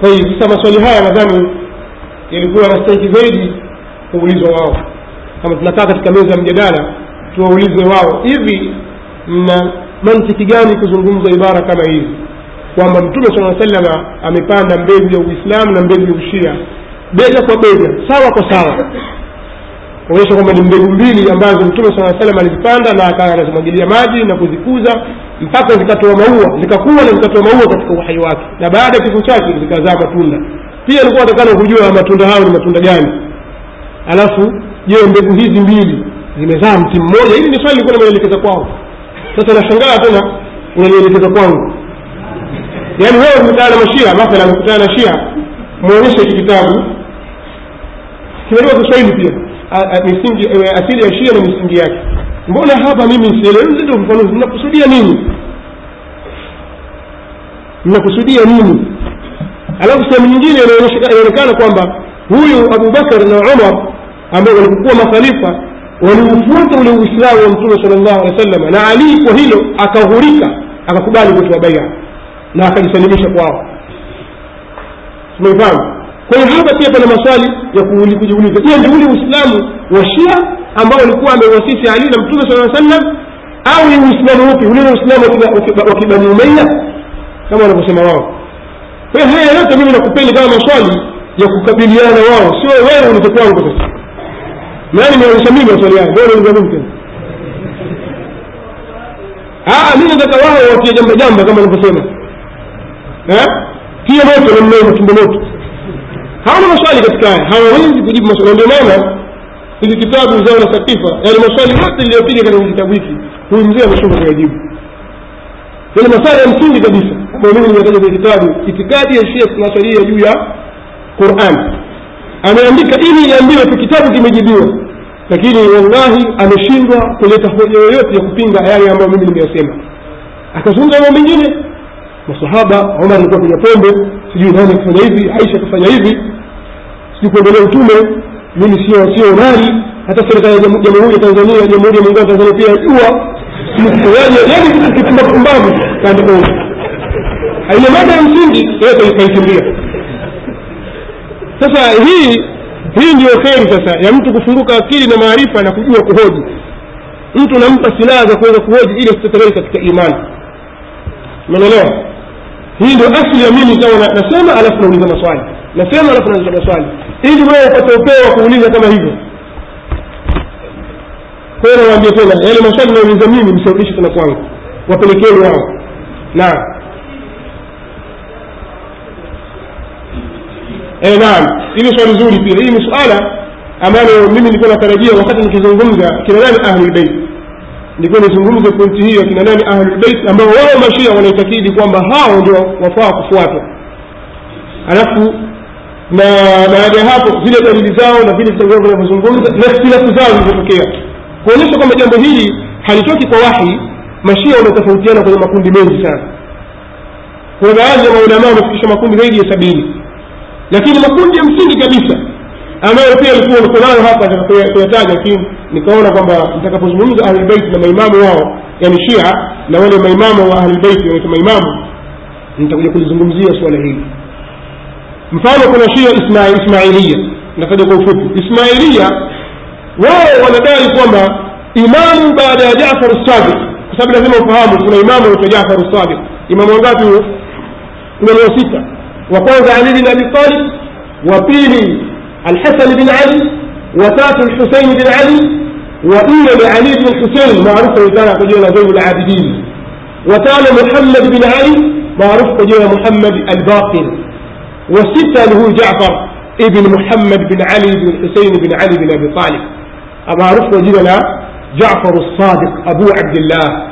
kwa sasa maswali haya nadhani yalikuwa yanastahiki zaidi kuulizwa wao. Kama tunakaa katika meza ya mjadala tuwaulize wao hivi mna mantiki gani kuzungumza ibara kama hizi? Kwamba mtume saa salama amepanda mbegu ya uislamu na mbegu ya ushia bega kwa bega sawa kwa sawa kuonyesha kwamba ni mbegu mbili ambazo mtume saa salam alizipanda na akawa anazimwagilia maji na kuzikuza mpaka zikatoa maua zikakuwa na zikatoa maua katika uhai wake. Na baada ya kifo chake zikazaa matunda. Pia alikuwa atakana kujua matunda hayo ni matunda gani. Alafu je mbegu hizi mbili zimezaa mti mmoja? Hili ni swali likuwa namelielekeza kwao. Sasa nashangaa tena unalielekeza kwangu. Yaani wewe umekutana na mashia mathala amekutana na shia mwonyeshe hiki kitabu. Kiswahili pia misingi asili ya shia na misingi yake. Mbona hapa mimi sielewi ndio ufafanuzi mnakusudia nini? Mnakusudia nini? Alafu sehemu nyingine inaonekana kwamba huyu abubakar na umar ambao walipokuwa makhalifa waliufuata ule uislamu wa mtume sala llahu alehi wa sallam na alii kwa hilo akahurika akakubali kutoa baia na akajisalimisha kwao. Tumefahamu kwa hiyo hapa pia pana maswali ya kujiuliza je ni ule uislamu wa shia ambao ulikuwa amewasisi ali na mtume saa sallam au ni uislamu upi? Ule uislamu wa kibani kama wanavyosema wao. Kwa hiyo haya yote mimi nakupeni kama maswali ya kukabiliana wao. Sio wewe ulite kwangu sasa. Nani nimeonyesha mimi maswali hayo tena. Mi nataka wao watie jamba jamba kama wanavyosema. Kia moto namna matumbo moto hawana maswali katika haya. Hawawezi kujibu maswali. Ndio maana hizi kitabu zao na sakifa yani maswali yote iliyopiga katika kitabu hiki huyu mzee ameshindwa kuyajibu. Yani maswali ya msingi kabisa ambayo mimi nimetaja kwenye kitabu. Itikadi ya shia tunaswalia juu ya quran. Ameandika ili iambiwe tu kitabu kimejibiwa. Lakini wallahi ameshindwa kuleta hoja yoyote ya kupinga yale ambayo mimi nimeyasema. Akazungumza mambo mengine. Masahaba omar alikuwa kwenye pombe. Sijui nani akifanya hivi aisha akafanya hivi sijui kuendelea utume mimi sio sio nani hata serikali ya jamhuri ya tanzania jamhuri ya muungano tanzania pia yajua. Yani kipumbavu kaandika huko. Ile mada ya msingi yote ikaikimbia sasa hii hii ndio kheri sasa ya mtu kufunguka akili na maarifa na kujua kuhoji. Mtu nampa silaha za kuweza kuhoji ili asiteterei katika imani. Umeelewa hii ndio asli ya mimi sawa nasema alafu nauliza maswali. Nasema alafu nauliza maswali. Ili wewe upate upeo wa kuuliza kama hivyo. Kwa hiyo nawaambia tena yale maswali nauliza mimi msirudishe tena kwangu. Wapelekeni wao. Naam. Eh naam. Hili swali zuri pia. Hii ni suala ambalo mimi nilikuwa natarajia wakati nikizungumza kina nani ahlulbeit nilikuwa nizungumze pointi hiyo akina nani? Ahlulbeit ambao wao mashia wanaitakidi kwamba hao ndio wafaa kufuatwa. Alafu na baada ya hapo zile dalili zao na vile vitabu vinavyozungumza na ikhtilafu zao zilizotokea. Kuonyesha kwamba jambo hili halitoki kwa wahi mashia wanatofautiana kwenye makundi mengi sana. Kuna baadhi ya maulamaa wamefikisha makundi zaidi ya sabini. Lakini makundi ya msingi kabisa ambayo pia ilikuwa niko nayo hapa kuyataja lakini nikaona kwamba nitakapozungumza ahlulbeiti na maimamu wao yani shia na wale maimamu wa ahlulbeiti wanaitwa maimamu nitakuja kulizungumzia suala hili. Mfano kuna shia ismail, ismailia nataja kwa ufupi. Ismailia wao wanadai kwamba imamu baada ya jafar sadiq kwa sababu lazima ufahamu kuna imamu anaitwa jafar sadiq imamu wangapi imamu wa sita. Wa kwanza ali bin abi wa pili الحسن بن علي وتات الحسين بن علي وإلى لعلي بن الحسين معروف كان قجينا زين العابدين. وكان محمد بن علي معروف قجينا محمد الباقر. وستة له جعفر ابن محمد بن علي بن الحسين بن علي بن أبي طالب. معروف قجينا جعفر الصادق أبو عبد الله.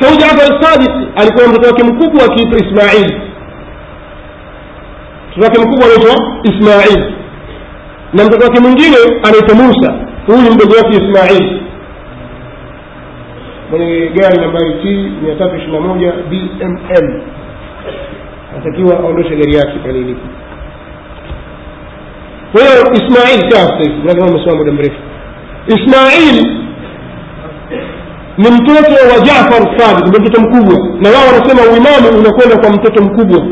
فهو جعفر الصادق alikuwa mtoto wake mkubwa akiitwa ismail mtoto wake mkubwa anaitwa ismail na mtoto wake mwingine anaitwa musa. Huyu mdogo wake ismail. Mwenye gari nambari t mia tatu ishiri na moja bmm anatakiwa aondoshe gari yake pale ilipo kwa ismail amesoma muda mrefu. Ismail ni mtoto wa jafar sadik ndio mtoto mkubwa. Na wao wanasema uimamu unakwenda kwa mtoto mkubwa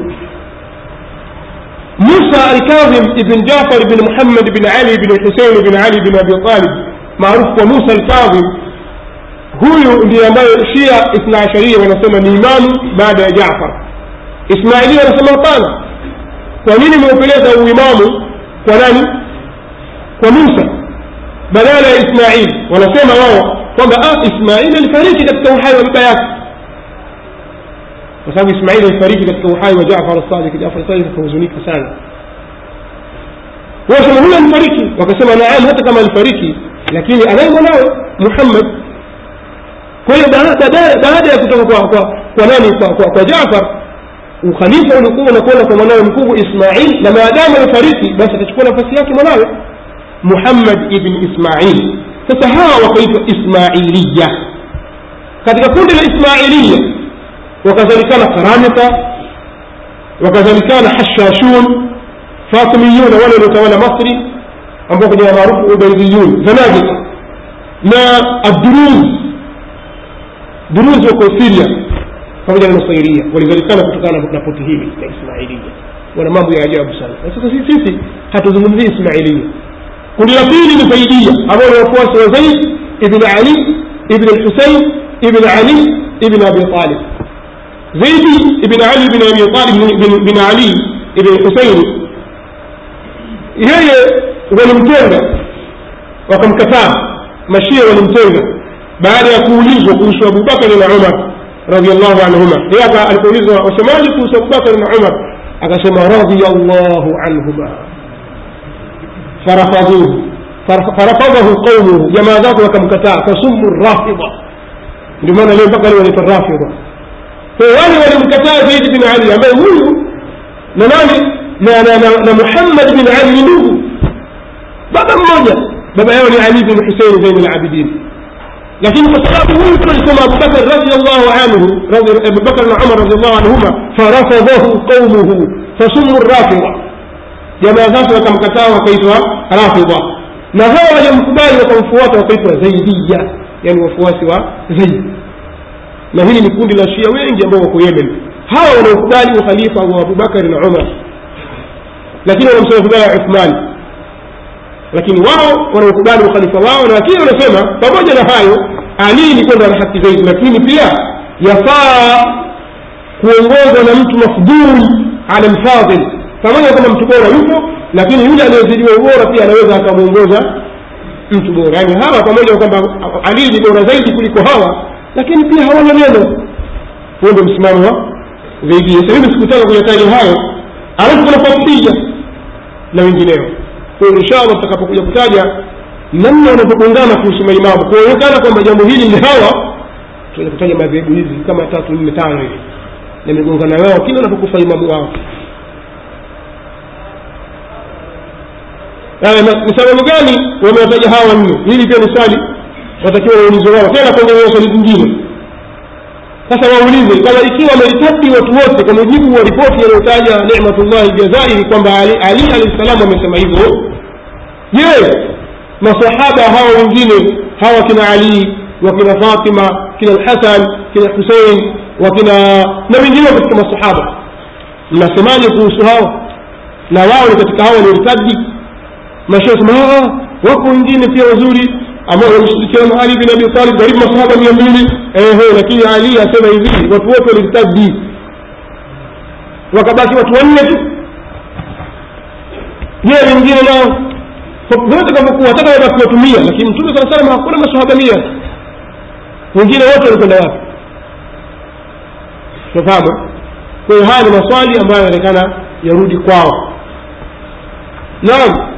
musa alkadhim ibn jafar ibn muhammad ibn ali ibn husein ibn ali ibn abi talib maarufu kwa musa alkadhim huyu ndiye ambaye shia ithna asharia wanasema ni imamu baada ya jafar ismailia wanasema hapana kwa nini meupeleka uimamu kwa nani kwa musa badala ya ismail wanasema wao kwamba ah, ismail alifariki katika uhai wa baba yake وسام إسماعيل الفريق قد توحي وجعفر الصادق قد أفرط صادق فوزوني كسانا وسام هو الفريق وقسم نعال هو تقام الفريق لكن أنا هنا محمد كل ده ده ده ده كتب قوة قوة قنامي قوة قوة جعفر وخليفة ونقوم نقول لكم أنا نقوم إسماعيل لما دام الفريق بس تشكونا فسياك ملاوي محمد ابن إسماعيل فسهى إسماعيلية قد يكون الإسماعيلية وكذلك القرامطة وكذلك الحشاشون فاطميون ولا متولى مصري أم بغني معروف أبيضيون زنادقة ما الدروز؟ دروز وكوسيريا فمجد المصيرية ولذلك كان في تقانا نبوتهيم الإسماعيلية ولا ما بي أجاب سنة فسيسي سي سي سي. حتزمون ذي إسماعيلية. قل لطيني لزيدية أبو الوفواس وزيد ابن علي ابن الحسين ابن علي ابن أبي طالب. زيد بن علي بن أبي طالب بن, علي بن حسين. هي ولمتنغ وكم كتاب مشي ولمتنغ بعد يقوليز وقوش أبو بكر عمر رضي الله عنهما. هي أبا الكوليز وشمالك أبو بكر عمر. أقسم رضي الله عنهما. فرفضوه. فرفضه قومه. جماذات وكم كتاب فسموا الرافضة. لمن لم يبقى لي الرافضة؟ فوالي ولمكتاء زيد بن علي أما هو نماني na muhammad bin ali ndugu baba mmoja baba yao ni ali bin husein zain labidin lakini kwa sababu huyu tulisema abubakar radiallahu anhu abubakar na umar radiallahu anhuma farafadhahu qaumuhu fasumu rafida jamaa zake wakamkataa wakaitwa rafida na hawa waliomkubali wakamfuata wakaitwa zaidiya yani wafuasi wa zaidi na hili ni kundi la shia wengi ambao wako yemen. Hawa wanaokubali ukhalifa wa abubakari na umar lakini wanamsema vibaya uthmani lakini wao wanaokubali ukhalifa wao na lakini wanasema pamoja na hayo ali ni kwenda na haki zaidi lakini pia yafaa kuongozwa na mtu mafdul ala lfadil pamoja kama mtu bora yupo lakini yule aliyezidiwa ubora pia anaweza akamwongoza mtu bora. Yaani hawa pamoja kwamba ali ni bora zaidi kuliko hawa lakini pia hawana neno. Huo ndio msimamo wa vingine sahivi sikutaka kuyataja hayo. Alafu kuna familia na wengineo. Kwa hiyo insha allah tutakapokuja kutaja namna wanavyogongana kuhusu maimamu. Kuonekana kwamba jambo hili ni hawa. Tuenda kutaja madhehebu hizi kama tatu nne tano hivi. Na migongano yao kila wanapokufa imamu wao. Ni sababu gani wamewataja hawa wanne hili pia ni swali watakiwa waulize wao. Tena kuongezea swali zingine sasa waulize kama ikiwa wameritabi watu wote kwa mujibu wa ripoti yaliyotaja nematullahi jazairi kwamba ali alahi salamu amesema hivyo je masahaba hawa wengine hawa kina ali wakina fatima kina lhasan kina husein wakina na wengineo katika masahaba mnasemaje kuhusu hao? Na wao ni katika hawa walioritabi mashia sema wako wengine pia wazuri ambao wameshirikiana Ali bin Abi Talib karibu masahaba mia mbili lakini Ali asema hivi watu wote walirtadi, wakabaki watu wanne tu. Je, wengine nao vyote kavyokuwa kuwa hata wabaki watu mia, lakini Mtume saa salam hakuna masahaba mia, wengine wote walikwenda wapi? Tunafahamu. Kwa hiyo haya ni maswali ambayo yanaonekana yarudi kwao. Naam.